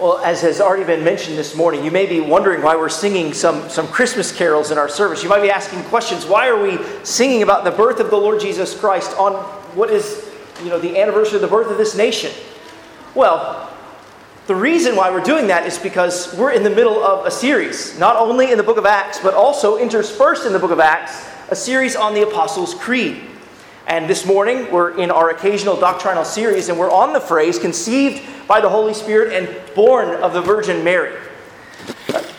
Well, as has already been mentioned this morning, you may be wondering why we're singing some, some Christmas carols in our service. You might be asking questions why are we singing about the birth of the Lord Jesus Christ on what is you know, the anniversary of the birth of this nation? Well, the reason why we're doing that is because we're in the middle of a series, not only in the book of Acts, but also interspersed in the book of Acts, a series on the Apostles' Creed. And this morning, we're in our occasional doctrinal series, and we're on the phrase conceived by the Holy Spirit and born of the Virgin Mary.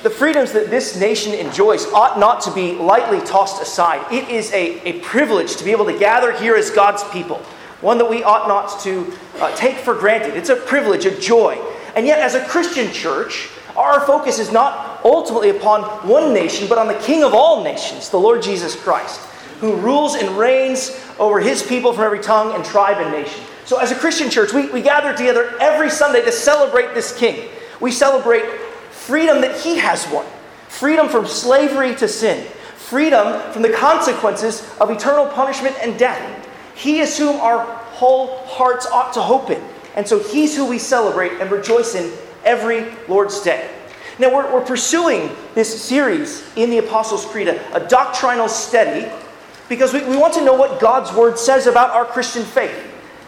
The freedoms that this nation enjoys ought not to be lightly tossed aside. It is a, a privilege to be able to gather here as God's people, one that we ought not to uh, take for granted. It's a privilege, a joy. And yet, as a Christian church, our focus is not ultimately upon one nation, but on the King of all nations, the Lord Jesus Christ who rules and reigns over his people from every tongue and tribe and nation. So, as a Christian church, we, we gather together every Sunday to celebrate this king. We celebrate freedom that he has won freedom from slavery to sin, freedom from the consequences of eternal punishment and death. He is whom our whole hearts ought to hope in. And so, he's who we celebrate and rejoice in every Lord's Day. Now, we're, we're pursuing this series in the Apostles' Creed, a, a doctrinal study because we, we want to know what God's Word says about our Christian faith.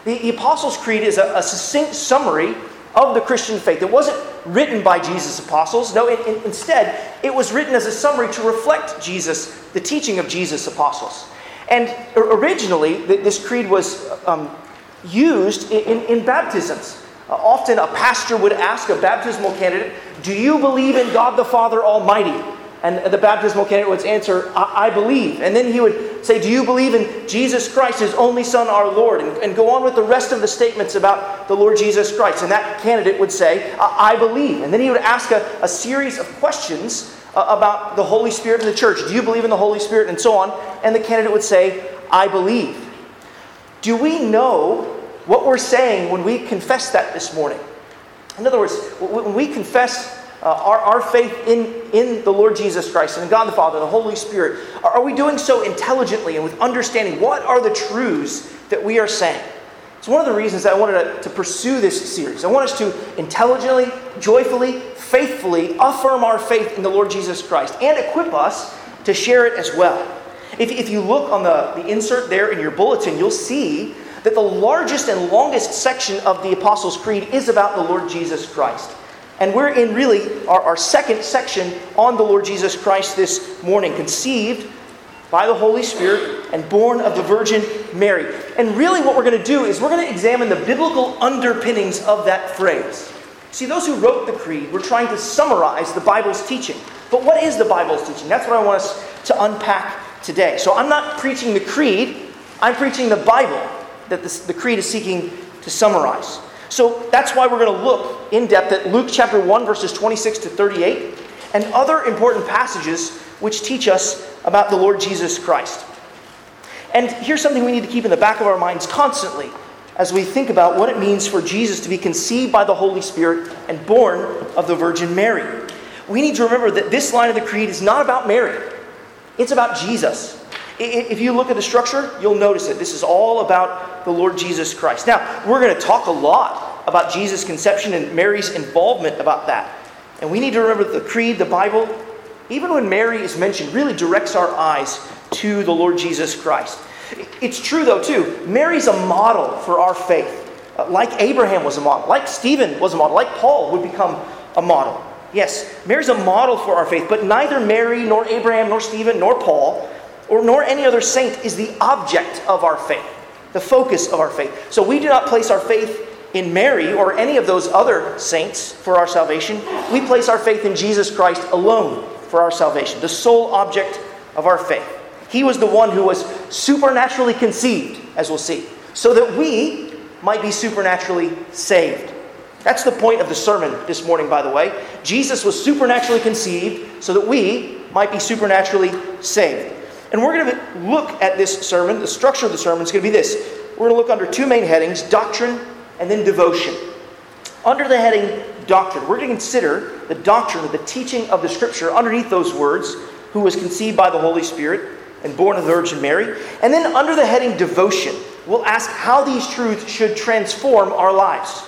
The, Apostles' Creed is a, a, succinct summary of the Christian faith. It wasn't written by Jesus' apostles. No, it, it, instead, it was written as a summary to reflect Jesus, the teaching of Jesus' apostles. And originally, this creed was um, used in, in, in baptisms. Uh, often, a pastor would ask a baptismal candidate, Do you believe in God the Father Almighty? And the baptismal candidate would answer, I, I, believe. And then he would say, Do you believe in Jesus Christ, his only Son, our Lord? And, and go on with the rest of the statements about the Lord Jesus Christ. And that candidate would say, I, I believe. And then he would ask a, a series of questions uh, about the Holy Spirit in the church. Do you believe in the Holy Spirit? And so on. And the candidate would say, I believe. Do we know what we're saying when we confess that this morning? In other words, when we confess uh, our, our faith in, in the Lord Jesus Christ and God the Father and the Holy Spirit, are, are we doing so intelligently and with understanding? What are the truths that we are saying? It's one of the reasons that I wanted to, to pursue this series. I want us to intelligently, joyfully, faithfully affirm our faith in the Lord Jesus Christ and equip us to share it as well. If, if you look on the, the insert there in your bulletin, you'll see that the largest and longest section of the Apostles' Creed is about the Lord Jesus Christ. And we're in really our, our second section on the Lord Jesus Christ this morning, conceived by the Holy Spirit and born of the Virgin Mary. And really, what we're going to do is we're going to examine the biblical underpinnings of that phrase. See, those who wrote the creed were trying to summarize the Bible's teaching. But what is the Bible's teaching? That's what I want us to unpack today. So I'm not preaching the creed, I'm preaching the Bible that this, the creed is seeking to summarize. So that's why we're going to look in depth at Luke chapter 1, verses 26 to 38, and other important passages which teach us about the Lord Jesus Christ. And here's something we need to keep in the back of our minds constantly as we think about what it means for Jesus to be conceived by the Holy Spirit and born of the Virgin Mary. We need to remember that this line of the Creed is not about Mary, it's about Jesus. If you look at the structure, you'll notice it. This is all about the Lord Jesus Christ. Now, we're going to talk a lot about Jesus' conception and Mary's involvement about that. And we need to remember that the creed, the Bible, even when Mary is mentioned, really directs our eyes to the Lord Jesus Christ. It's true, though, too. Mary's a model for our faith. Uh, like Abraham was a model, like Stephen was a model, like Paul would become a model. Yes, Mary's a model for our faith, but neither Mary, nor Abraham, nor Stephen, nor Paul or nor any other saint is the object of our faith, the focus of our faith. So we do not place our faith in Mary or any of those other saints for our salvation. We place our faith in Jesus Christ alone for our salvation, the sole object of our faith. He was the one who was supernaturally conceived, as we'll see, so that we might be supernaturally saved. That's the point of the sermon this morning, by the way. Jesus was supernaturally conceived so that we might be supernaturally saved. And we're going to look at this sermon. The structure of the sermon is going to be this we're going to look under two main headings doctrine and then devotion. Under the heading doctrine, we're going to consider the doctrine of the teaching of the Scripture underneath those words, who was conceived by the Holy Spirit and born of the Virgin Mary. And then under the heading devotion, we'll ask how these truths should transform our lives.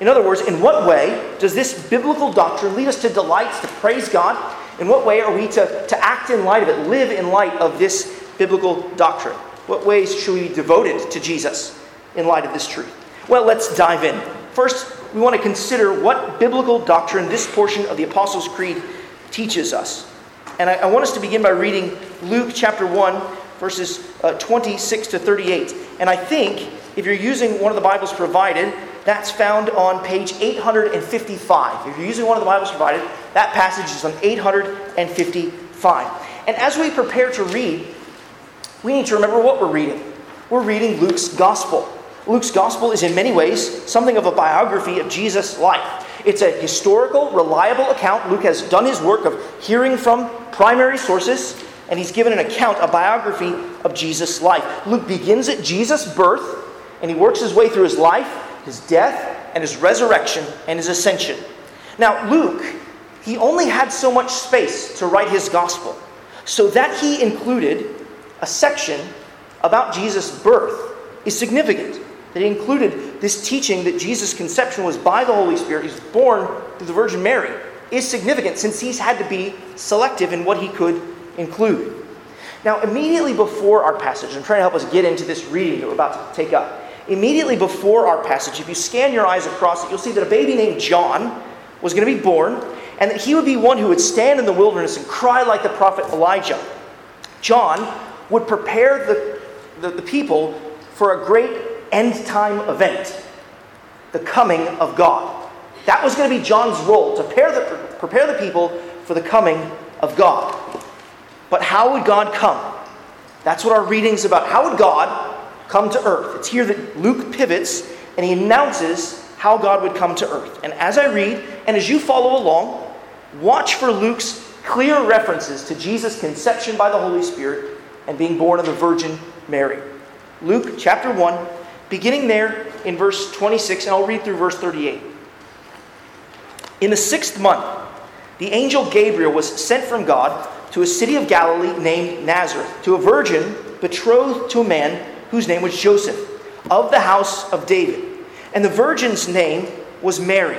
In other words, in what way does this biblical doctrine lead us to delights, to praise God? In what way are we to, to act in light of it, live in light of this biblical doctrine? What ways should we be devoted to Jesus in light of this truth? Well, let's dive in. First, we want to consider what biblical doctrine this portion of the Apostles' Creed teaches us. And I, I want us to begin by reading Luke chapter 1, verses uh, 26 to 38. And I think if you're using one of the Bibles provided, that's found on page 855. If you're using one of the Bibles provided, that passage is on 855. And as we prepare to read, we need to remember what we're reading. We're reading Luke's Gospel. Luke's Gospel is in many ways something of a biography of Jesus' life. It's a historical, reliable account. Luke has done his work of hearing from primary sources, and he's given an account, a biography of Jesus' life. Luke begins at Jesus' birth, and he works his way through his life, his death, and his resurrection and his ascension. Now, Luke, he only had so much space to write his gospel, so that he included a section about Jesus' birth is significant. That he included this teaching that Jesus' conception was by the Holy Spirit, he's born through the Virgin Mary, is significant since he's had to be selective in what he could include. Now, immediately before our passage, I'm trying to help us get into this reading that we're about to take up. Immediately before our passage, if you scan your eyes across it, you'll see that a baby named John was going to be born, and that he would be one who would stand in the wilderness and cry like the prophet Elijah. John would prepare the, the, the people for a great end time event the coming of God. That was going to be John's role to prepare the, prepare the people for the coming of God. But how would God come? That's what our reading's about. How would God come to earth? It's here that Luke pivots and he announces how God would come to earth. And as I read, and as you follow along, watch for Luke's clear references to Jesus' conception by the Holy Spirit and being born of the Virgin Mary. Luke chapter 1, beginning there in verse 26, and I'll read through verse 38. In the sixth month, the angel Gabriel was sent from God to a city of Galilee named Nazareth, to a virgin betrothed to a man whose name was Joseph, of the house of David. And the virgin's name was Mary.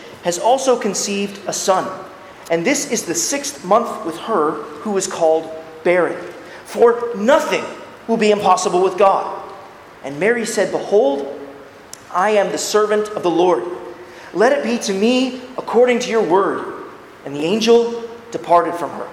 has also conceived a son. And this is the sixth month with her who is called barren. For nothing will be impossible with God. And Mary said, Behold, I am the servant of the Lord. Let it be to me according to your word. And the angel departed from her.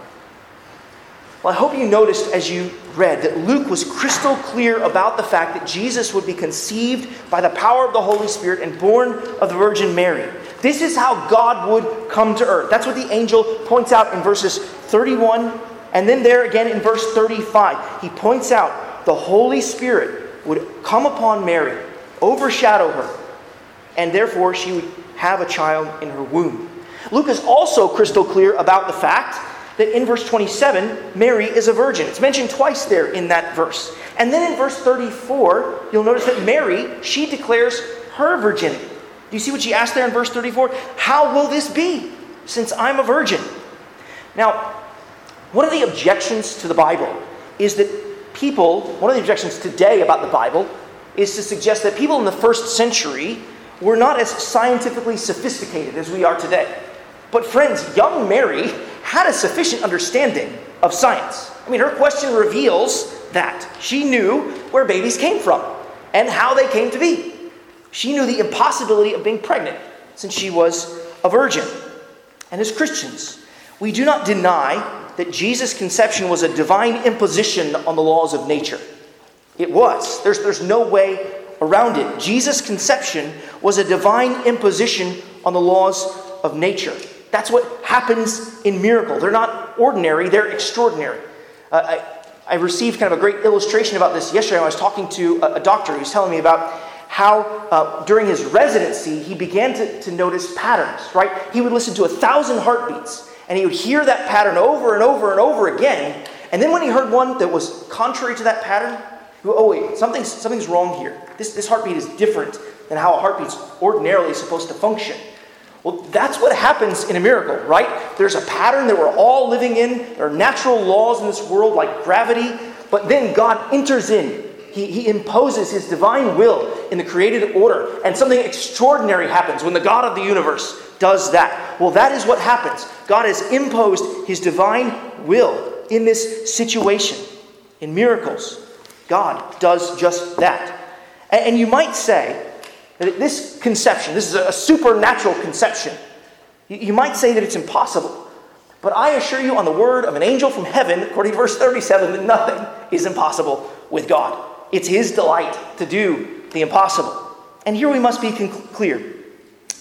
Well, I hope you noticed as you read that Luke was crystal clear about the fact that Jesus would be conceived by the power of the Holy Spirit and born of the Virgin Mary. This is how God would come to earth. That's what the angel points out in verses 31 and then there again in verse 35. He points out the Holy Spirit would come upon Mary overshadow her, and therefore she would have a child in her womb. Luke is also crystal clear about the fact that in verse 27, Mary is a virgin. It's mentioned twice there in that verse. And then in verse 34, you'll notice that Mary, she declares her virginity. Do you see what she asked there in verse 34? How will this be, since I'm a virgin? Now, one of the objections to the Bible is that people, one of the objections today about the Bible is to suggest that people in the first century were not as scientifically sophisticated as we are today. But, friends, young Mary had a sufficient understanding of science. I mean, her question reveals that. She knew where babies came from and how they came to be. She knew the impossibility of being pregnant since she was a virgin. And as Christians, we do not deny that Jesus' conception was a divine imposition on the laws of nature. It was. There's, there's no way around it. Jesus' conception was a divine imposition on the laws of nature. That's what happens in miracle. They're not ordinary, they're extraordinary. Uh, I, I, received kind of a great illustration about this yesterday. I was talking to a, a doctor who was telling me about how uh, during his residency he began to, to notice patterns, right? He would listen to a thousand heartbeats and he would hear that pattern over and over and over again. And then when he heard one that was contrary to that pattern, oh, wait, something's, something's wrong here. This, this heartbeat is different than how a heartbeat's ordinarily supposed to function. Well, that's what happens in a miracle, right? There's a pattern that we're all living in. There are natural laws in this world like gravity, but then God enters in. He, he imposes his divine will in the created order, and something extraordinary happens when the God of the universe does that. Well, that is what happens. God has imposed his divine will in this situation. In miracles, God does just that. And, and you might say, that this conception, this is a supernatural conception, you might say that it's impossible. But I assure you, on the word of an angel from heaven, according to verse 37, that nothing is impossible with God. It's His delight to do the impossible. And here we must be clear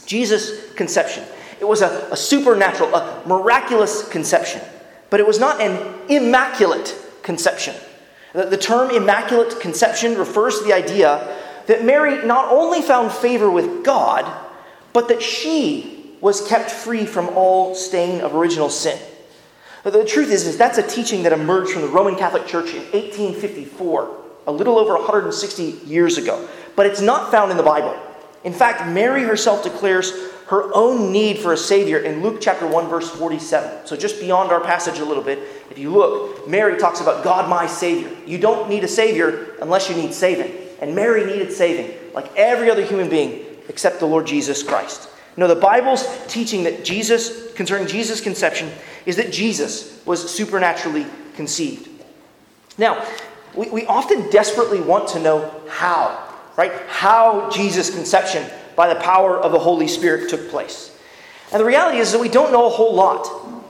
Jesus' conception. It was a, a supernatural, a miraculous conception, but it was not an immaculate conception. The, the term immaculate conception refers to the idea that Mary not only found favor with God, but that she was kept free from all stain of original sin. The truth is, is that's a teaching that emerged from the Roman Catholic Church in 1854, a little over 160 years ago. But it's not found in the Bible. In fact, Mary herself declares her own need for a Savior in Luke chapter 1, verse 47. So, just beyond our passage a little bit, if you look, Mary talks about God, my Savior. You don't need a Savior unless you need saving. And Mary needed saving, like every other human being except the Lord Jesus Christ. No, the Bible's teaching that Jesus, concerning Jesus' conception, is that Jesus was supernaturally conceived. Now, we, we often desperately want to know how, right? How Jesus' conception by the power of the Holy Spirit took place. And the reality is that we don't know a whole lot.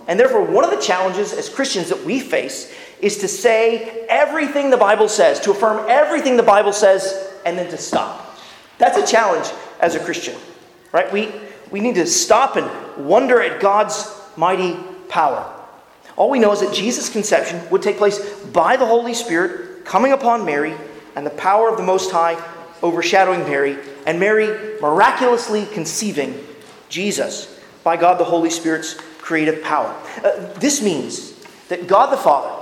And therefore, one of the challenges as Christians that we face is to say everything the Bible says, to affirm everything the Bible says, and then to stop. That's a challenge as a Christian, right? We, we need to stop and wonder at God's mighty power. All we know is that Jesus' conception would take place by the Holy Spirit coming upon Mary and the power of the Most High overshadowing Mary, and Mary miraculously conceiving Jesus by God the Holy Spirit's creative power. Uh, this means that God the Father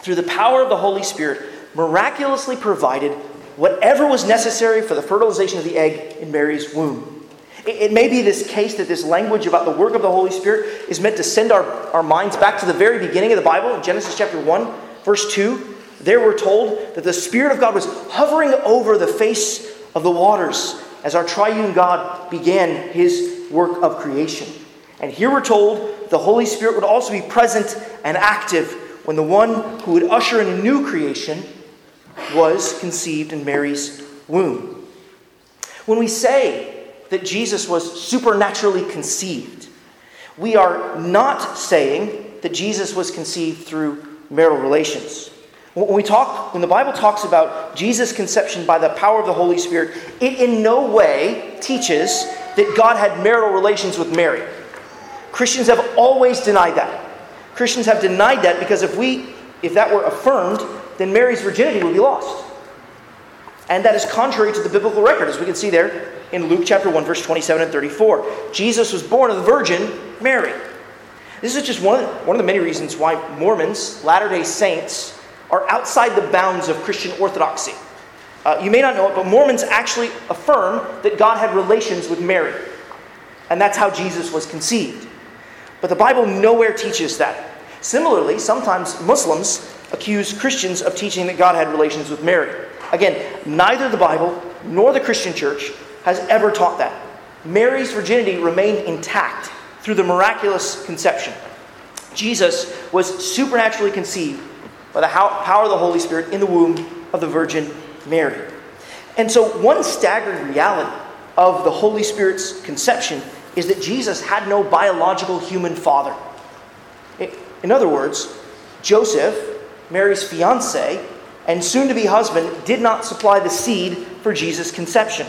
through the power of the Holy Spirit, miraculously provided whatever was necessary for the fertilization of the egg in Mary's womb. It, may be this case that this language about the work of the Holy Spirit is meant to send our, our minds back to the very beginning of the Bible, in Genesis chapter 1, verse 2. There we're told that the Spirit of God was hovering over the face of the waters as our triune God began his work of creation. And here we're told the Holy Spirit would also be present and active when the one who would usher in a new creation was conceived in Mary's womb. When we say that Jesus was supernaturally conceived, we are not saying that Jesus was conceived through marital relations. When we talk, when the Bible talks about Jesus' conception by the power of the Holy Spirit, it in no way teaches that God had marital relations with Mary. Christians have always denied that. Christians have denied that because if we if that were affirmed, then Mary's virginity would be lost. And that is contrary to the biblical record, as we can see there in Luke chapter 1, verse 27 and 34. Jesus was born of the Virgin Mary. This is just one one of the many reasons why Mormons, Latter day Saints, are outside the bounds of Christian orthodoxy. Uh, you may not know it, but Mormons actually affirm that God had relations with Mary. And that's how Jesus was conceived. But the Bible nowhere teaches that. Similarly, sometimes Muslims accuse Christians of teaching that God had relations with Mary. Again, neither the Bible nor the Christian church has ever taught that. Mary's virginity remained intact through the miraculous conception. Jesus was supernaturally conceived by the power of the Holy Spirit in the womb of the Virgin Mary. And so, one staggering reality of the Holy Spirit's conception is that Jesus had no biological human father. In other words, Joseph, Mary's fiance, and soon to be husband, did not supply the seed for Jesus' conception.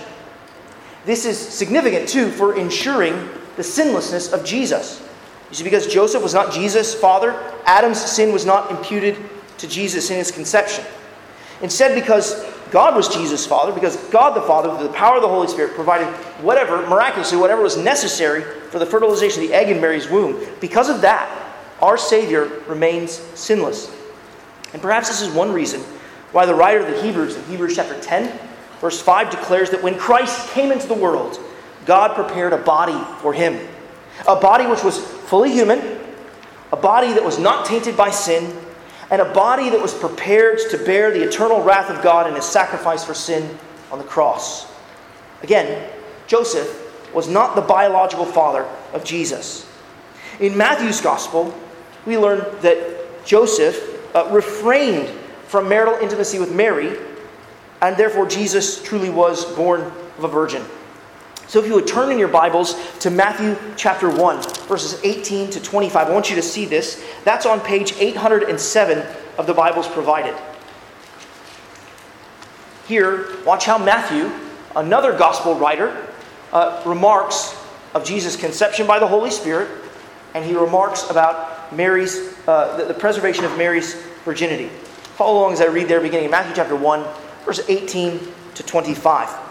This is significant, too, for ensuring the sinlessness of Jesus. You see, because Joseph was not Jesus' father, Adam's sin was not imputed to Jesus in his conception. Instead, because God was Jesus' father, because God the Father, through the power of the Holy Spirit, provided whatever, miraculously, whatever was necessary for the fertilization of the egg in Mary's womb. Because of that, our Savior remains sinless. And perhaps this is one reason why the writer of the Hebrews, in Hebrews chapter 10, verse 5, declares that when Christ came into the world, God prepared a body for him. A body which was fully human, a body that was not tainted by sin, and a body that was prepared to bear the eternal wrath of God in his sacrifice for sin on the cross. Again, Joseph was not the biological father of Jesus. In Matthew's gospel, we learn that Joseph uh, refrained from marital intimacy with Mary, and therefore Jesus truly was born of a virgin. So if you would turn in your Bibles to Matthew chapter 1, verses 18 to 25, I want you to see this. That's on page 807 of the Bibles provided. Here, watch how Matthew, another gospel writer, uh, remarks of Jesus' conception by the Holy Spirit, and he remarks about Mary's, uh, the, the preservation of Mary's virginity. Follow along as I read there, beginning in Matthew chapter 1, verse 18 to 25.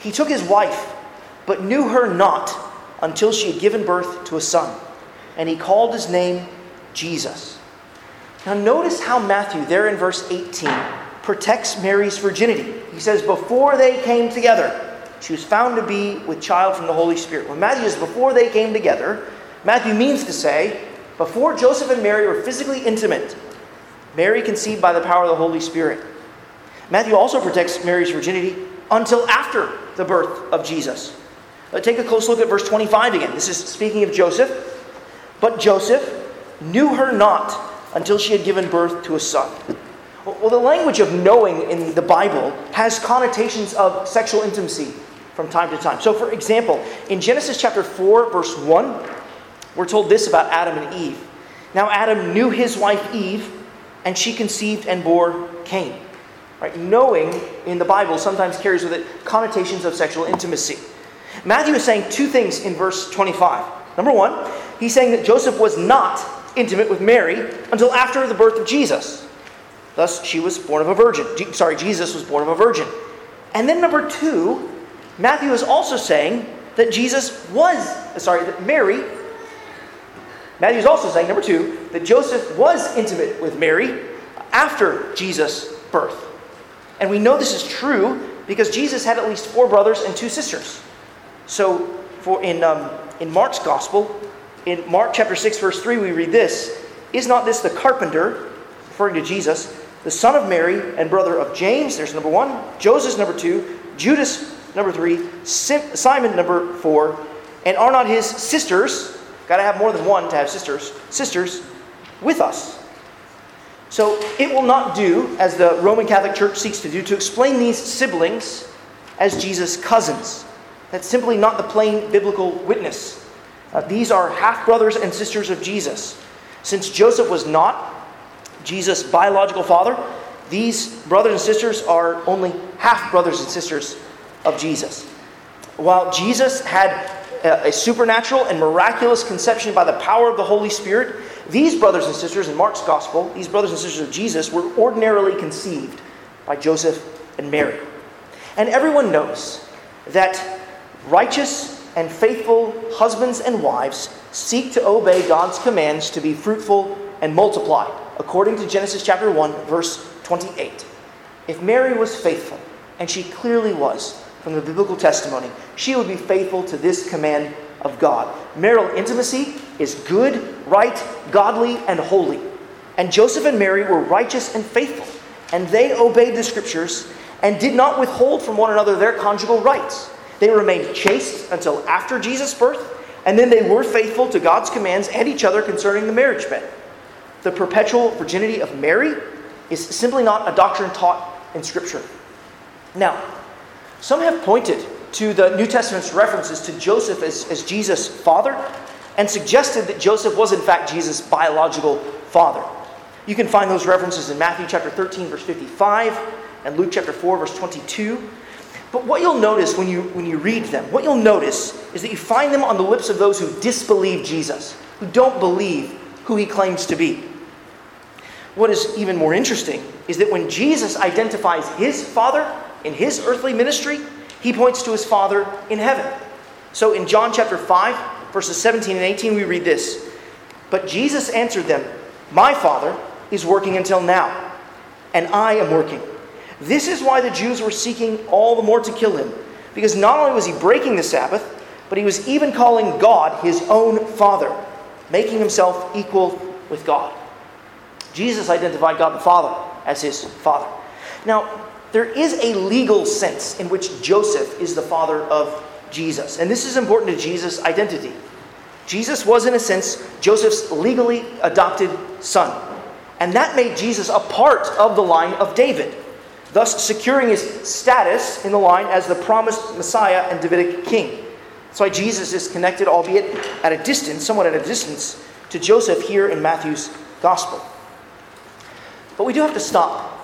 he took his wife, but knew her not until she had given birth to a son. And he called his name Jesus. Now, notice how Matthew, there in verse 18, protects Mary's virginity. He says, Before they came together, she was found to be with child from the Holy Spirit. When Matthew says, Before they came together, Matthew means to say, Before Joseph and Mary were physically intimate, Mary conceived by the power of the Holy Spirit. Matthew also protects Mary's virginity until after the birth of Jesus. But take a close look at verse 25 again. This is speaking of Joseph. But Joseph knew her not until she had given birth to a son. Well, the language of knowing in the Bible has connotations of sexual intimacy from time to time. So, for example, in Genesis chapter 4, verse 1, we're told this about Adam and Eve. Now, Adam knew his wife Eve, and she conceived and bore Cain. Right? Knowing in the Bible sometimes carries with it connotations of sexual intimacy. Matthew is saying two things in verse 25. Number one, he's saying that Joseph was not intimate with Mary until after the birth of Jesus. Thus, she was born of a virgin. sorry, Jesus was born of a virgin. And then number two, Matthew is also saying that Jesus was, uh, sorry, that Mary, Matthew is also saying, number two, that Joseph was intimate with Mary after Jesus' birth. And we know this is true because Jesus had at least four brothers and two sisters. So, for in, um, in Mark's gospel, in Mark chapter 6, verse 3, we read this Is not this the carpenter, referring to Jesus, the son of Mary and brother of James? There's number one. Joseph, number two. Judas, number three. Simon, number four. And are not his sisters, got to have more than one to have sisters, sisters, with us? So it will not do, as the Roman Catholic Church seeks to do, to explain these siblings as Jesus' cousins. That's simply not the plain biblical witness. Uh, these are half brothers and sisters of Jesus. Since Joseph was not Jesus' biological father, these brothers and sisters are only half brothers and sisters of Jesus. While Jesus had a supernatural and miraculous conception by the power of the Holy Spirit, These brothers and sisters in Mark's gospel, these brothers and sisters of Jesus, were ordinarily conceived by Joseph and Mary. And everyone knows that righteous and faithful husbands and wives seek to obey God's commands to be fruitful and multiply, according to Genesis chapter 1, verse 28. If Mary was faithful, and she clearly was from the biblical testimony, she would be faithful to this command of God. Marital intimacy is good, right, godly, and holy. And Joseph and Mary were righteous and faithful, and they obeyed the scriptures and did not withhold from one another their conjugal rights. They remained chaste until after Jesus' birth, and then they were faithful to God's commands and each other concerning the marriage bed. The perpetual virginity of Mary is simply not a doctrine taught in Scripture. Now, some have pointed to the New Testament's references to Joseph as, as Jesus' father and suggested that Joseph was, in fact, Jesus' biological father. You can find those references in Matthew chapter 13, verse 55, and Luke chapter 4, verse 22. But what you'll notice when you, when you read them, what you'll notice is that you find them on the lips of those who disbelieve Jesus, who don't believe who he claims to be. What is even more interesting is that when Jesus identifies his Father in his earthly ministry, he points to his Father in heaven. So in John chapter 5, verses 17 and 18, we read this But Jesus answered them, My Father is working until now, and I am working. This is why the Jews were seeking all the more to kill him, because not only was he breaking the Sabbath, but he was even calling God his own Father, making himself equal with God. Jesus identified God the Father as his Father. Now, there is a legal sense in which Joseph is the father of Jesus, and this is important to Jesus' identity. Jesus was, in a sense, Joseph's legally adopted son, and that made Jesus a part of the line of David thus securing his status in the line as the promised Messiah and Davidic king. That's why Jesus is connected, albeit at a distance, somewhat at a distance, to Joseph here in Matthew's gospel. But we do have to stop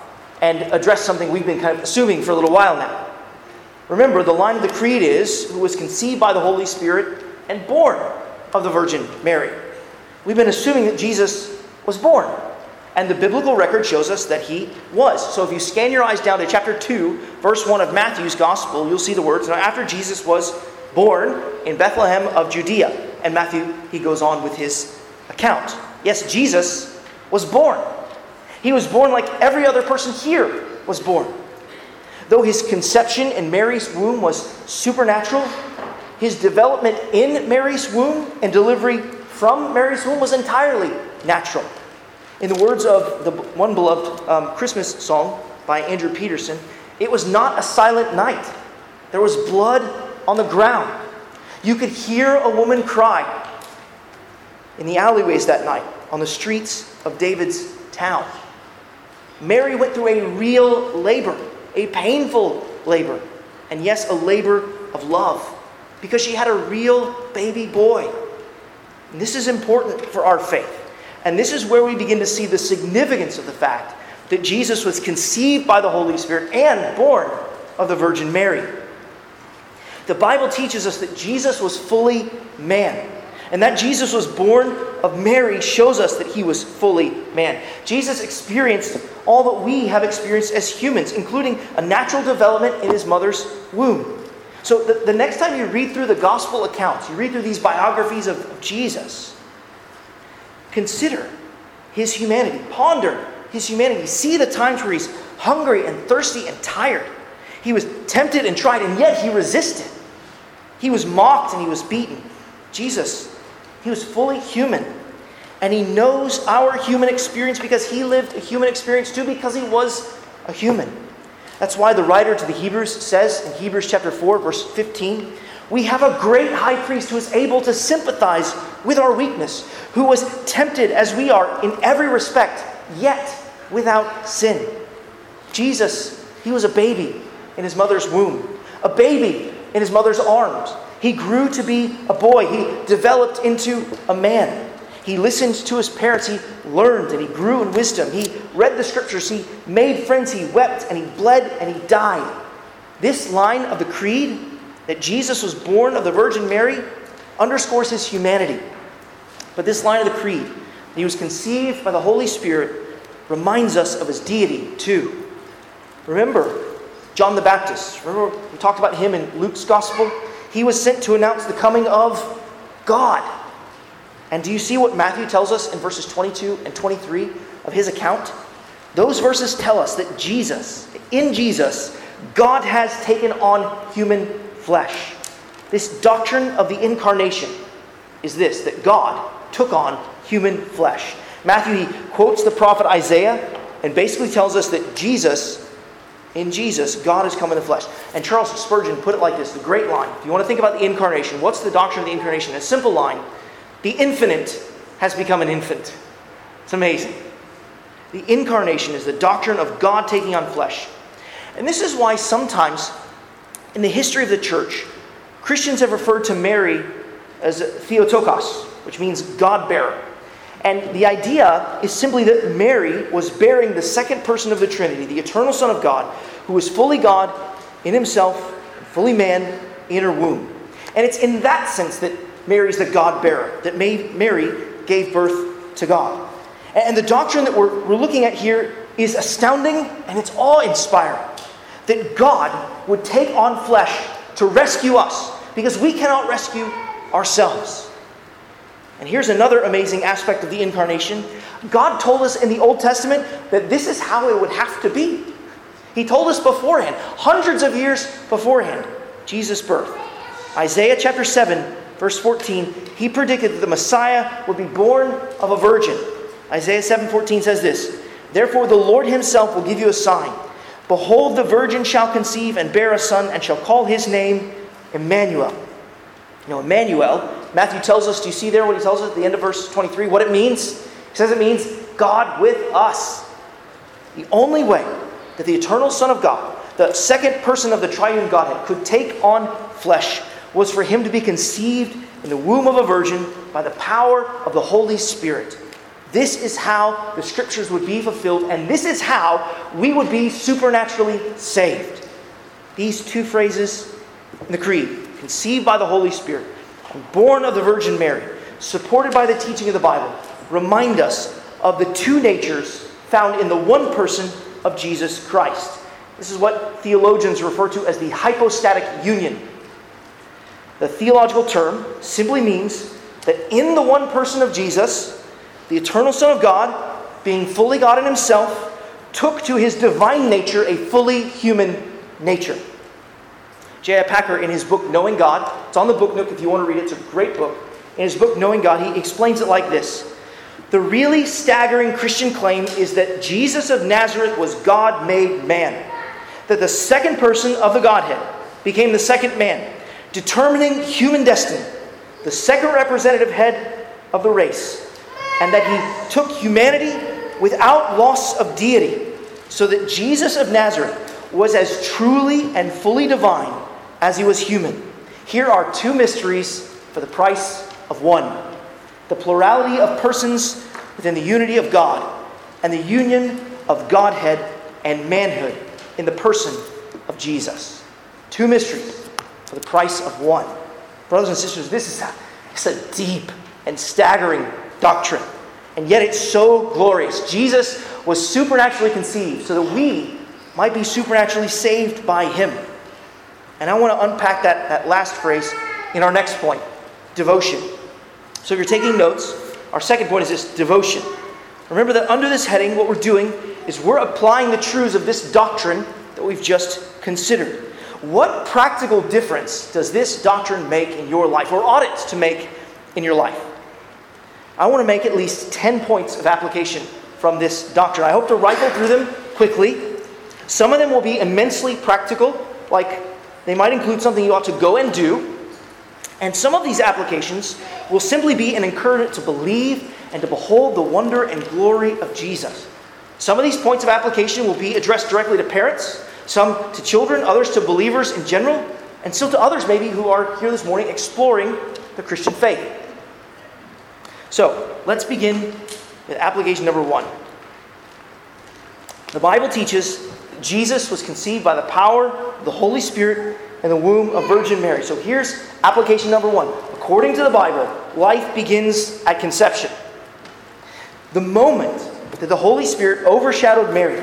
and address something we've been kind of assuming for a little while now. Remember, the line of the creed is who was conceived by the Holy Spirit and born of the Virgin Mary. We've been assuming that Jesus was born. And the biblical record shows us that he was. So if you scan your eyes down to chapter 2, verse 1 of Matthew's gospel, you'll see the words. Now, after Jesus was born in Bethlehem of Judea, and Matthew, he goes on with his account. Yes, Jesus was born. He was born like every other person here was born. Though his conception in Mary's womb was supernatural, his development in Mary's womb and delivery from Mary's womb was entirely natural. In the words of the one beloved um, Christmas song by Andrew Peterson, it was not a silent night. There was blood on the ground. You could hear a woman cry in the alleyways that night on the streets of David's town. Mary went through a real labor, a painful labor, and yes, a labor of love, because she had a real baby boy. And this is important for our faith. And this is where we begin to see the significance of the fact that Jesus was conceived by the Holy Spirit and born of the Virgin Mary. The Bible teaches us that Jesus was fully man. And that Jesus was born of Mary shows us that he was fully man. Jesus experienced all that we have experienced as humans, including a natural development in his mother's womb. So the, the next time you read through the gospel accounts, you read through these biographies of, of Jesus, Consider his humanity. Ponder his humanity. See the times where he's hungry and thirsty and tired. He was tempted and tried, and yet he resisted. He was mocked and he was beaten. Jesus, he was fully human. And he knows our human experience because he lived a human experience too, because he was a human. That's why the writer to the Hebrews says in Hebrews chapter 4, verse 15, we have a great high priest who is able to sympathize with our weakness, who was tempted as we are in every respect, yet without sin. Jesus, he was a baby in his mother's womb, a baby in his mother's arms. He grew to be a boy, he developed into a man. He listened to his parents, he learned and he grew in wisdom. He read the scriptures, he made friends, he wept and he bled and he died. This line of the creed that Jesus was born of the Virgin Mary underscores his humanity. But this line of the creed He was conceived by the Holy Spirit, reminds us of his deity too. Remember, John the Baptist. Remember, we talked about him in Luke's gospel? He was sent to announce the coming of God. And do you see what Matthew tells us in verses 22 and 23 of his account? Those verses tell us that Jesus, in Jesus, God has taken on human flesh. This doctrine of the incarnation is this that God took on human flesh. Matthew he quotes the prophet Isaiah and basically tells us that Jesus in Jesus, God has come in the flesh. And Charles Spurgeon put it like this the great line. If you want to think about the incarnation, what's the doctrine of the incarnation? A simple line the infinite has become an infant. It's amazing. The incarnation is the doctrine of God taking on flesh. And this is why sometimes in the history of the church, Christians have referred to Mary as Theotokos, which means God bearer. And the idea is simply that Mary was bearing the second person of the Trinity, the eternal Son of God, who was fully God in himself, fully man in her womb. And it's in that sense that Mary is the God bearer, that Mary gave birth to God. And the doctrine that we're, we're looking at here is astounding and it's awe inspiring that God would take on flesh to rescue us because we cannot rescue ourselves. And here's another amazing aspect of the incarnation God told us in the Old Testament that this is how it would have to be. He told us beforehand, hundreds of years beforehand, Jesus' birth. Isaiah chapter 7, verse 14, he predicted that the Messiah would be born of a virgin. Isaiah 7:14 says this, "Therefore the Lord himself will give you a sign. Behold, the virgin shall conceive and bear a son and shall call his name Emmanuel." You know, Emmanuel Matthew tells us, do you see there what he tells us at the end of verse 23? What it means? He says it means God with us. The only way that the eternal Son of God, the second person of the triune Godhead, could take on flesh was for him to be conceived in the womb of a virgin by the power of the Holy Spirit. This is how the scriptures would be fulfilled, and this is how we would be supernaturally saved. These two phrases in the Creed conceived by the Holy Spirit born of the Virgin Mary, supported by the teaching of the Bible, remind us of the two natures found in the one person of Jesus Christ. This is what theologians refer to as the hypostatic union. The theological term simply means that in the one person of Jesus, the eternal Son of God, being fully God in himself, took to his divine nature a fully human nature. J.I. Packer, in his book Knowing God, it's on the book nook if you want to read it, it's a great book. In his book Knowing God, he explains it like this. The really staggering Christian claim is that Jesus of Nazareth was God made man, that the second person of the Godhead became the second man, determining human destiny, the second representative head of the race, and that he took humanity without loss of deity, so that Jesus of Nazareth was as truly and fully divine as he was human. Here are two mysteries for the price of one the plurality of persons within the unity of God, and the union of Godhead and manhood in the person of Jesus. Two mysteries for the price of one. Brothers and sisters, this is a, it's a deep and staggering doctrine. And yet it's so glorious. Jesus was supernaturally conceived so that we might be supernaturally saved by him. And I want to unpack that, that last phrase in our next point devotion. So if you're taking notes, our second point is this devotion. Remember that under this heading, what we're doing is we're applying the truths of this doctrine that we've just considered. What practical difference does this doctrine make in your life, or ought it to make in your life? I want to make at least 10 points of application from this doctrine. I hope to rifle through them quickly. Some of them will be immensely practical, like they might include something you ought to go and do. And some of these applications will simply be an encouragement to believe and to behold the wonder and glory of Jesus. Some of these points of application will be addressed directly to parents, some to children, others to believers in general, and still to others maybe who are here this morning exploring the Christian faith. So, let's begin with application number one. The Bible teaches Jesus was conceived by the power of the Holy Spirit in the womb of Virgin Mary. So here's application number one. According to the Bible, life begins at conception. The moment that the Holy Spirit overshadowed Mary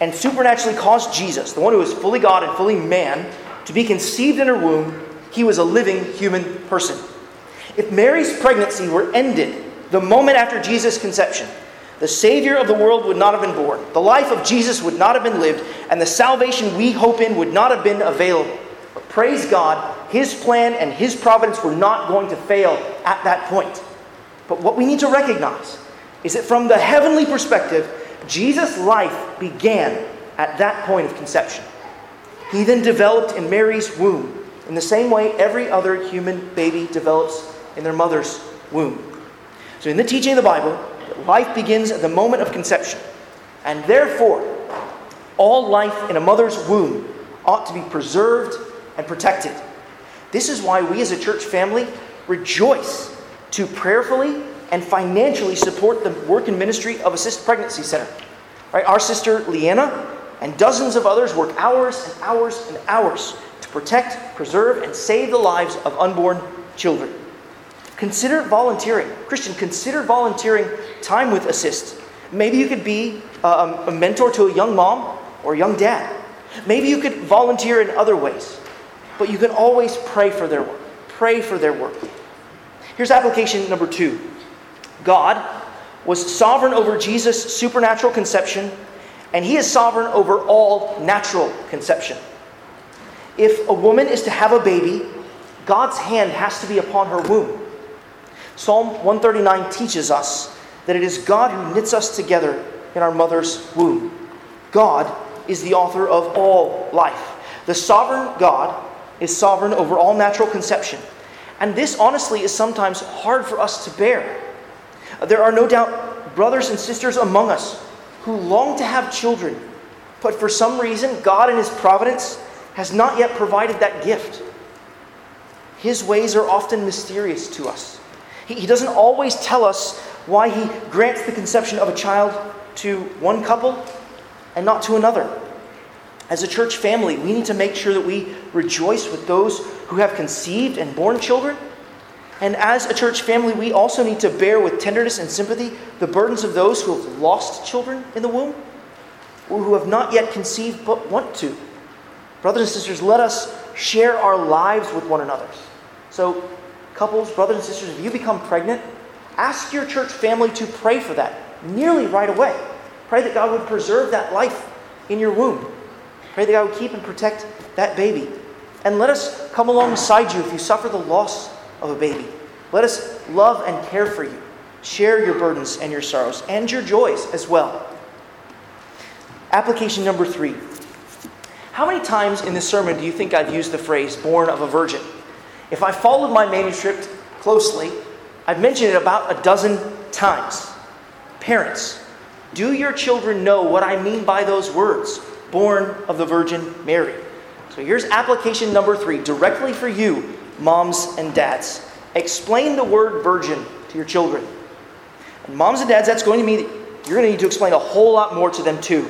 and supernaturally caused Jesus, the one who was fully God and fully man, to be conceived in her womb, he was a living human person. If Mary's pregnancy were ended the moment after Jesus' conception, the Savior of the world would not have been born, the life of Jesus would not have been lived, and the salvation we hope in would not have been available. But praise God, His plan and His providence were not going to fail at that point. But what we need to recognize is that from the heavenly perspective, Jesus' life began at that point of conception. He then developed in Mary's womb in the same way every other human baby develops in their mother's womb. So, in the teaching of the Bible, life begins at the moment of conception. And therefore, all life in a mother's womb ought to be preserved and protected. This is why we as a church family rejoice to prayerfully and financially support the work and ministry of Assist Pregnancy Center. Right? Our sister Leanna and dozens of others work hours and hours and hours to protect, preserve, and save the lives of unborn children. Consider volunteering. Christian, consider volunteering time with Assist. Maybe you could be um, a mentor to a young mom or a young dad. Maybe you could volunteer in other ways. But you can always pray for their work. Pray for their work. Here's application number two God was sovereign over Jesus' supernatural conception, and he is sovereign over all natural conception. If a woman is to have a baby, God's hand has to be upon her womb. Psalm 139 teaches us that it is God who knits us together in our mother's womb. God is the author of all life. The sovereign God is sovereign over all natural conception. And this, honestly, is sometimes hard for us to bear. Uh, there are no doubt brothers and sisters among us who long to have children, but for some reason, God in His providence has not yet provided that gift. His ways are often mysterious to us. He, he doesn't always tell us why He grants the conception of a child to one couple and not to another. As a church family, we need to make sure that we rejoice with those who have conceived and born children. And as a church family, we also need to bear with tenderness and sympathy the burdens of those who have lost children in the womb or who have not yet conceived but want to. Brothers and sisters, let us share our lives with one another. So, couples, brothers and sisters, if you become pregnant, ask your church family to pray for that nearly right away. Pray that God would preserve that life in your womb. Pray that God would keep and protect that baby. And let us come alongside you if you suffer the loss of a baby. Let us love and care for you. Share your burdens and your sorrows and your joys as well. Application number three. How many times in this sermon do you think I've used the phrase born of a virgin? If I followed my manuscript closely, I've mentioned it about a dozen times. Parents, do your children know what I mean by those words? born of the Virgin Mary. So here's application number three, directly for you, moms and dads. Explain the word virgin to your children. And moms and dads, that's going to mean you're going to need to explain a whole lot more to them too.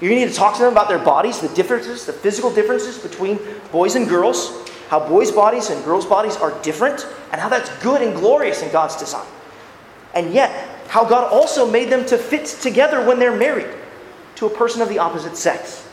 You're going to need to talk to them about their bodies, the differences, the physical differences between boys and girls, how boys' bodies and girls' bodies are different, and how that's good and glorious in God's design. And yet, how God also made them to fit together when they're married to a person of the opposite sex.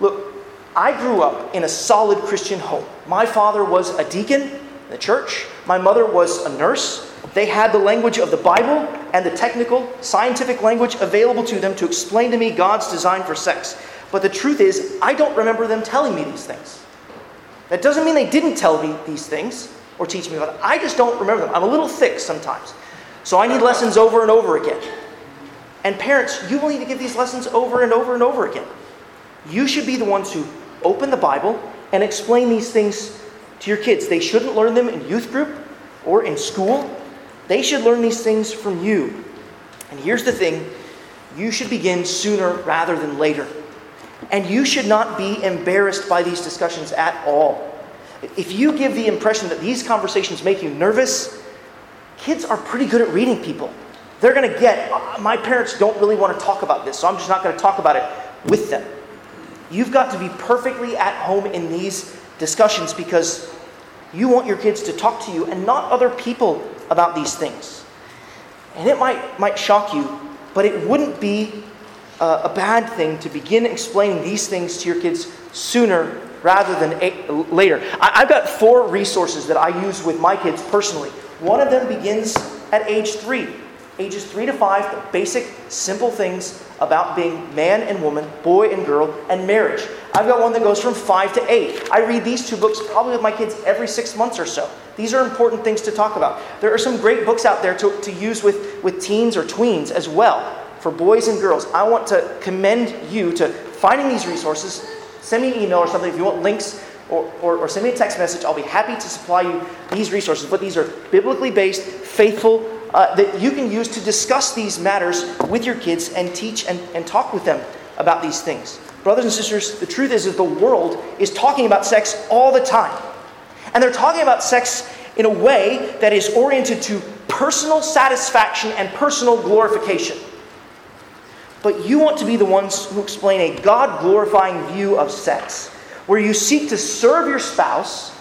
Look, I grew up in a solid Christian home. My father was a deacon in the church, my mother was a nurse. They had the language of the Bible and the technical, scientific language available to them to explain to me God's design for sex. But the truth is, I don't remember them telling me these things. That doesn't mean they didn't tell me these things or teach me about. I just don't remember them. I'm a little thick sometimes. So I need lessons over and over again. And parents, you will need to give these lessons over and over and over again. You should be the ones who open the Bible and explain these things to your kids. They shouldn't learn them in youth group or in school. They should learn these things from you. And here's the thing you should begin sooner rather than later. And you should not be embarrassed by these discussions at all. If you give the impression that these conversations make you nervous, kids are pretty good at reading people they're going to get, uh, my parents don't really want to talk about this, so I'm just not going to talk about it with them. You've got to be perfectly at home in these discussions because you want your kids to talk to you and not other people about these things. And it might, might shock you, but it wouldn't be uh, a bad thing to begin explaining these things to your kids sooner rather than later. I, I've got four resources that I use with my kids personally. One of them begins at age three. Ages three to five, the basic, simple things about being man and woman, boy and girl, and marriage. I've got one that goes from five to eight. I read these two books probably with my kids every six months or so. These are important things to talk about. There are some great books out there to, to use with, with teens or tweens as well for boys and girls. I want to commend you to finding these resources. Send me an email or something if you want links or, or, or send me a text message. I'll be happy to supply you these resources. But these are biblically based, faithful, uh, that you can use to discuss these matters with your kids and teach and, and talk with them about these things. Brothers and sisters, the truth is that the world is talking about sex all the time. And they're talking about sex in a way that is oriented to personal satisfaction and personal glorification. But you want to be the ones who explain a God glorifying view of sex, where you seek to serve your spouse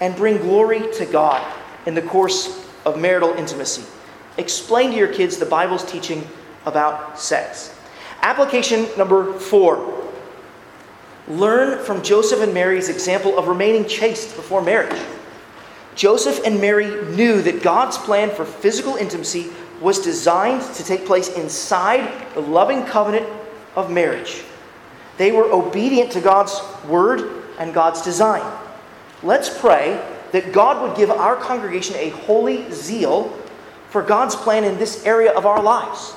and bring glory to God in the course of marital intimacy. Explain to your kids the Bible's teaching about sex. Application number four learn from Joseph and Mary's example of remaining chaste before marriage. Joseph and Mary knew that God's plan for physical intimacy was designed to take place inside the loving covenant of marriage. They were obedient to God's word and God's design. Let's pray that God would give our congregation a holy zeal for God's plan in this area of our lives.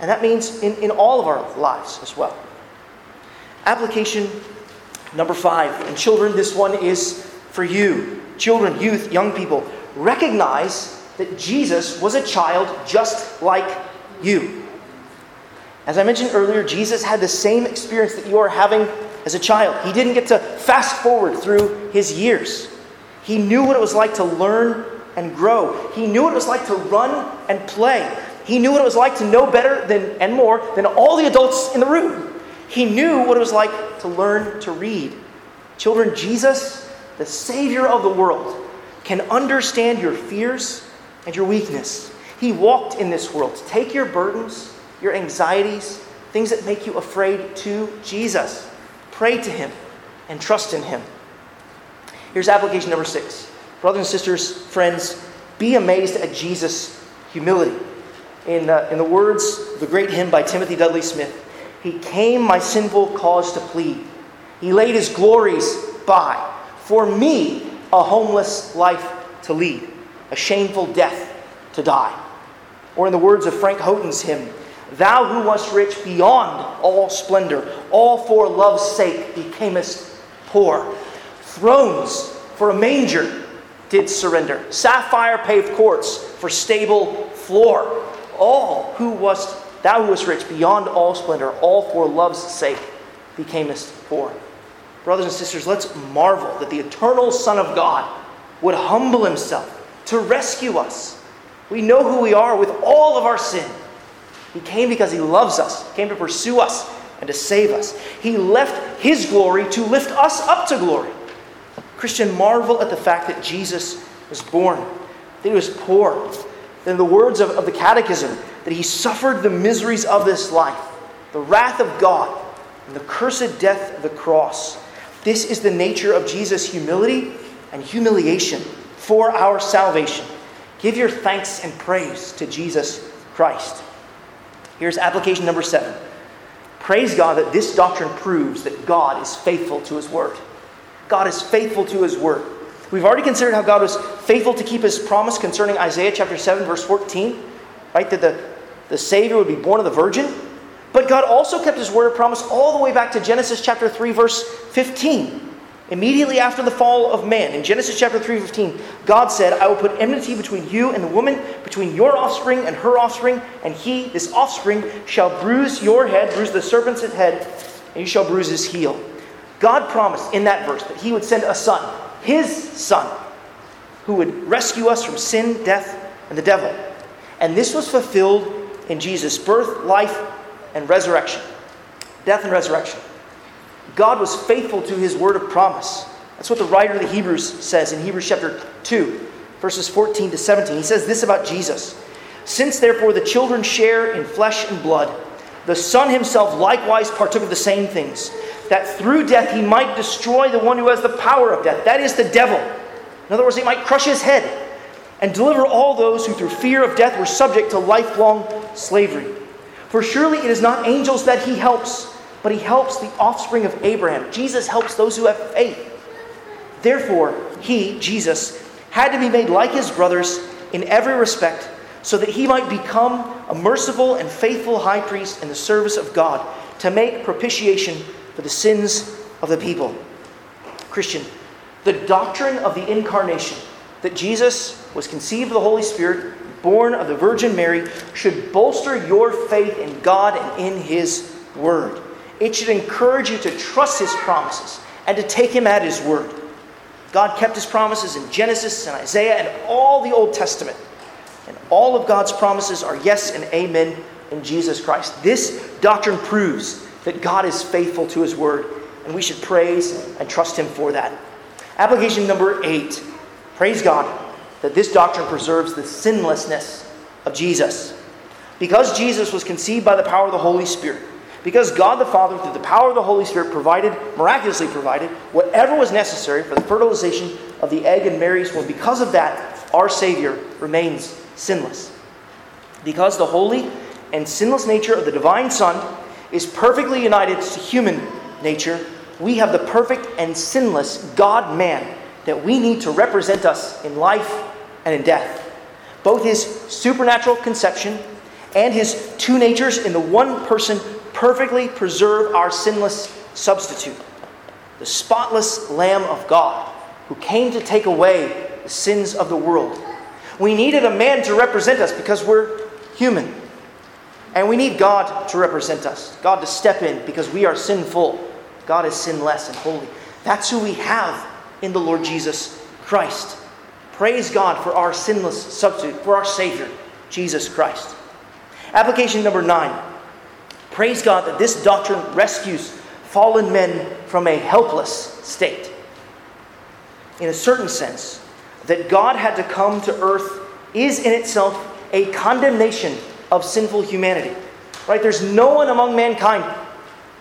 And that means in, in all of our lives as well. Application number five. And children, this one is for you. Children, youth, young people. Recognize that Jesus was a child just like you. As I mentioned earlier, Jesus had the same experience that you are having as a child. He didn't get to fast forward through his years. He knew what it was like to learn and grow. He knew what it was like to run and play. He knew what it was like to know better than and more than all the adults in the room. He knew what it was like to learn to read. Children, Jesus, the Savior of the world, can understand your fears and your weakness. He walked in this world. Take your burdens, your anxieties, things that make you afraid to Jesus. Pray to Him and trust in Him. Here's application number six. Brothers and sisters, friends, be amazed at Jesus' humility. In, uh, in the words of the great hymn by Timothy Dudley Smith, He came my sinful cause to plead. He laid His glories by for me a homeless life to lead a shameful death to die. Or in the words of Frank Houghton's hymn, Thou who wast rich beyond all splendor, all for love's sake becamest poor. Thrones for a manger did surrender, sapphire paved courts for stable floor. All who wast, thou who wast rich beyond all splendor, all for love's sake becamest poor. Brothers and sisters, let's marvel that the eternal Son of God would humble himself to rescue us. We know who we are with all of our sin. He came because He loves us, he came to pursue us and to save us. He left His glory to lift us up to glory. Christian, marvel at the fact that Jesus was born, that He was poor. In the words of, of the Catechism, that He suffered the miseries of this life, the wrath of God, and the cursed death of the cross. This is the nature of Jesus' humility and humiliation for our salvation. Give your thanks and praise to Jesus Christ. Here's application number seven. Praise God that this doctrine proves that God is faithful to His word. God is faithful to His word. We've already considered how God was faithful to keep His promise concerning Isaiah chapter 7, verse 14, right? That the, the Savior would be born of the Virgin. But God also kept His word of promise all the way back to Genesis chapter 3, verse 15 Immediately after the fall of man, in Genesis chapter 3:15, God said, "I will put enmity between you and the woman, between your offspring and her offspring, and he, this offspring, shall bruise your head, bruise the serpent's head, and you shall bruise his heel." God promised in that verse that he would send a son, his son, who would rescue us from sin, death, and the devil. And this was fulfilled in Jesus' birth, life, and resurrection. Death and resurrection. God was faithful to his word of promise. That's what the writer of the Hebrews says in Hebrews chapter 2, verses 14 to 17. He says this about Jesus Since therefore the children share in flesh and blood, the Son himself likewise partook of the same things, that through death he might destroy the one who has the power of death, that is, the devil. In other words, he might crush his head and deliver all those who through fear of death were subject to lifelong slavery. For surely it is not angels that he helps, but he helps the offspring of Abraham. Jesus helps those who have faith. Therefore, he, Jesus, had to be made like his brothers in every respect so that he might become a merciful and faithful high priest in the service of God to make propitiation for the sins of the people. Christian, the doctrine of the incarnation, that Jesus was conceived of the Holy Spirit, born of the Virgin Mary, should bolster your faith in God and in His Word. It should encourage you to trust His promises and to take Him at His word. God kept His promises in Genesis and Isaiah and all the Old Testament. And all of God's promises are yes and amen in Jesus Christ. This doctrine proves that God is faithful to his word, and we should praise and trust him for that. Application number eight praise God that this doctrine preserves the sinlessness of Jesus. Because Jesus was conceived by the power of the Holy Spirit, because God the Father, through the power of the Holy Spirit, provided, miraculously provided, whatever was necessary for the fertilization of the egg in Mary's womb, because of that, our Savior remains sinless. Because the holy and sinless nature of the divine Son is perfectly united to human nature, we have the perfect and sinless God man that we need to represent us in life and in death. Both his supernatural conception and his two natures in the one person perfectly preserve our sinless substitute, the spotless Lamb of God, who came to take away the sins of the world we needed a man to represent us because we're human. And we need God to represent us, God to step in because we are sinful. God is sinless and holy. That's who we have in the Lord Jesus Christ. Praise God for our sinless substitute, for our Savior, Jesus Christ. Application number nine. Praise God that this doctrine rescues fallen men from a helpless state. In a certain sense, that God had to come to earth is in itself a condemnation of sinful humanity. Right? There's no one among mankind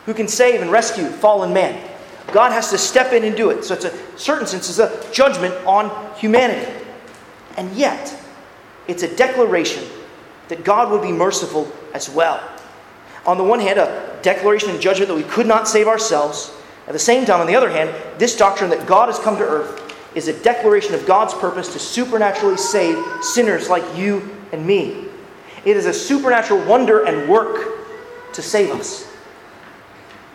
who can save and rescue fallen man. God has to step in and do it. So it's a certain sense it's a judgment on humanity. And yet, it's a declaration that God would be merciful as well. On the one hand, a declaration and judgment that we could not save ourselves. At the same time, on the other hand, this doctrine that God has come to earth is a declaration of God's purpose to supernaturally save sinners like you and me. It is a supernatural wonder and work to save us.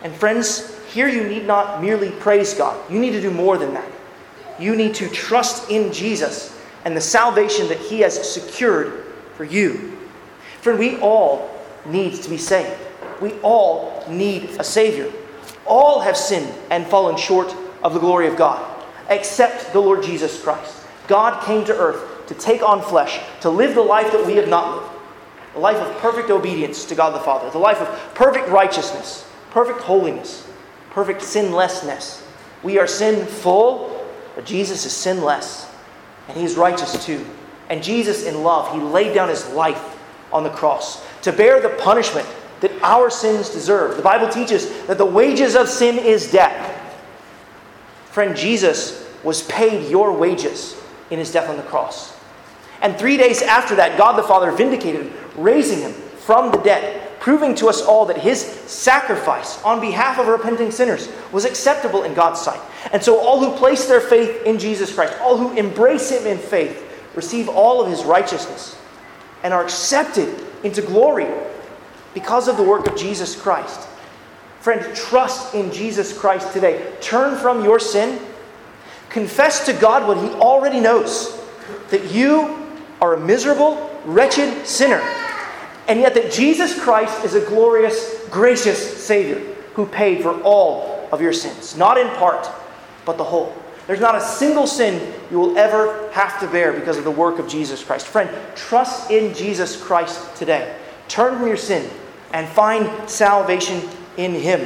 And friends, here you need not merely praise God, you need to do more than that. You need to trust in Jesus and the salvation that He has secured for you. Friend, we all need to be saved. We all need a Savior. All have sinned and fallen short of the glory of God except the Lord Jesus Christ. God came to earth to take on flesh, to live the life that we have not lived. A life of perfect obedience to God the Father, the life of perfect righteousness, perfect holiness, perfect sinlessness. We are sinful, but Jesus is sinless, and He's righteous too. And Jesus, in love, He laid down His life on the cross to bear the punishment that our sins deserve. The Bible teaches that the wages of sin is death. Friend, Jesus was paid your wages in his death on the cross. And three days after that, God the Father vindicated him, raising him from the dead, proving to us all that his sacrifice on behalf of repenting sinners was acceptable in God's sight. And so, all who place their faith in Jesus Christ, all who embrace him in faith, receive all of his righteousness and are accepted into glory because of the work of Jesus Christ. Friend, trust in Jesus Christ today. Turn from your sin. Confess to God what He already knows that you are a miserable, wretched sinner, and yet that Jesus Christ is a glorious, gracious Savior who paid for all of your sins, not in part, but the whole. There's not a single sin you will ever have to bear because of the work of Jesus Christ. Friend, trust in Jesus Christ today. Turn from your sin and find salvation in Him.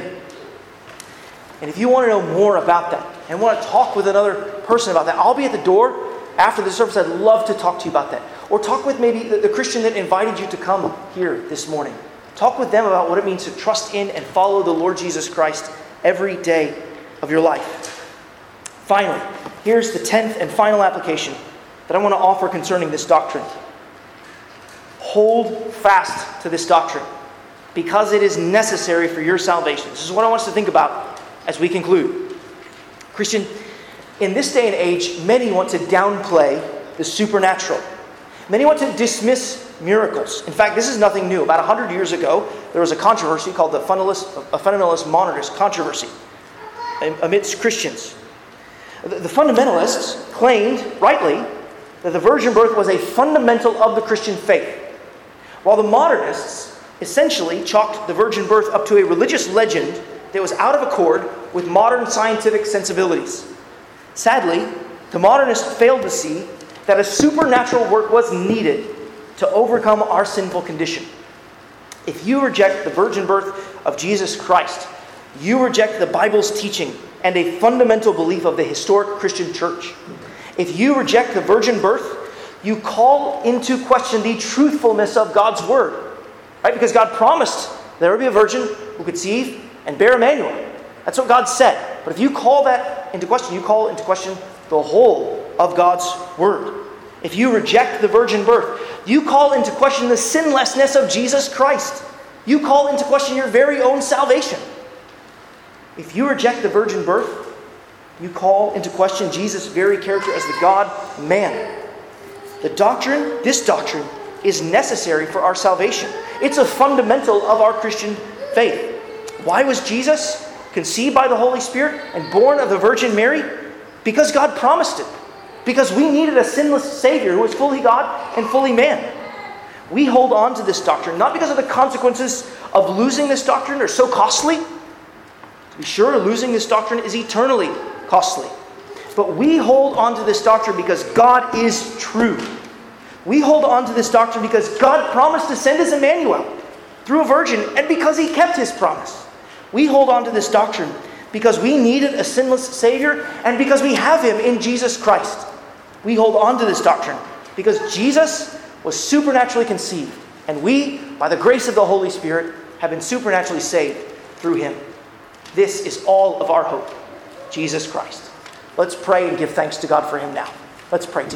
And if you want to know more about that and want to talk with another person about that, I'll be at the door after the service. I'd love to talk to you about that. or talk with maybe the, Christian that invited you to come here this morning. Talk with them about what it means to trust in and follow the Lord Jesus Christ every day of your life. Finally, here's the tenth and final application that I want to offer concerning this doctrine. Hold fast to this doctrine because it is necessary for your salvation. This is what I want us to think about as we conclude. Christian, in this day and age, many want to downplay the supernatural. Many want to dismiss miracles. In fact, this is nothing new. About 100 years ago, there was a controversy called the fundamentalist, modernist controversy um, amidst Christians. The fundamentalists claimed, rightly, that the virgin birth was a fundamental of the Christian faith, while the modernists essentially chalked the virgin birth up to a religious legend that was out of accord with modern scientific sensibilities. Sadly, the modernists failed to see that a supernatural work was needed to overcome our sinful condition. If you reject the virgin birth of Jesus Christ, you reject the Bible's teaching and a fundamental belief of the historic Christian church. If you reject the virgin birth, you call into question the truthfulness of God's word. Right? Because God promised there would be a virgin who could conceive and bear Emmanuel. That's what God said. But if you call that into question, you call into question the whole of God's word. If you reject the virgin birth, you call into question the sinlessness of Jesus Christ. You call into question your very own salvation. If you reject the virgin birth, you call into question Jesus' very character as the God man. The doctrine, this doctrine, is necessary for our salvation. It's a fundamental of our Christian faith. Why was Jesus conceived by the Holy Spirit and born of the Virgin Mary? Because God promised it. Because we needed a sinless Savior who was fully God and fully man. We hold on to this doctrine not because of the consequences of losing this doctrine are so costly. To be sure, losing this doctrine is eternally costly. But we hold on to this doctrine because God is true. We hold on to this doctrine because God promised to send us Emmanuel through a virgin and because he kept his promise. We hold on to this doctrine because we needed a sinless Savior and because we have him in Jesus Christ. We hold on to this doctrine because Jesus was supernaturally conceived and we, by the grace of the Holy Spirit, have been supernaturally saved through him. This is all of our hope, Jesus Christ. Let's pray and give thanks to God for him now. Let's pray together.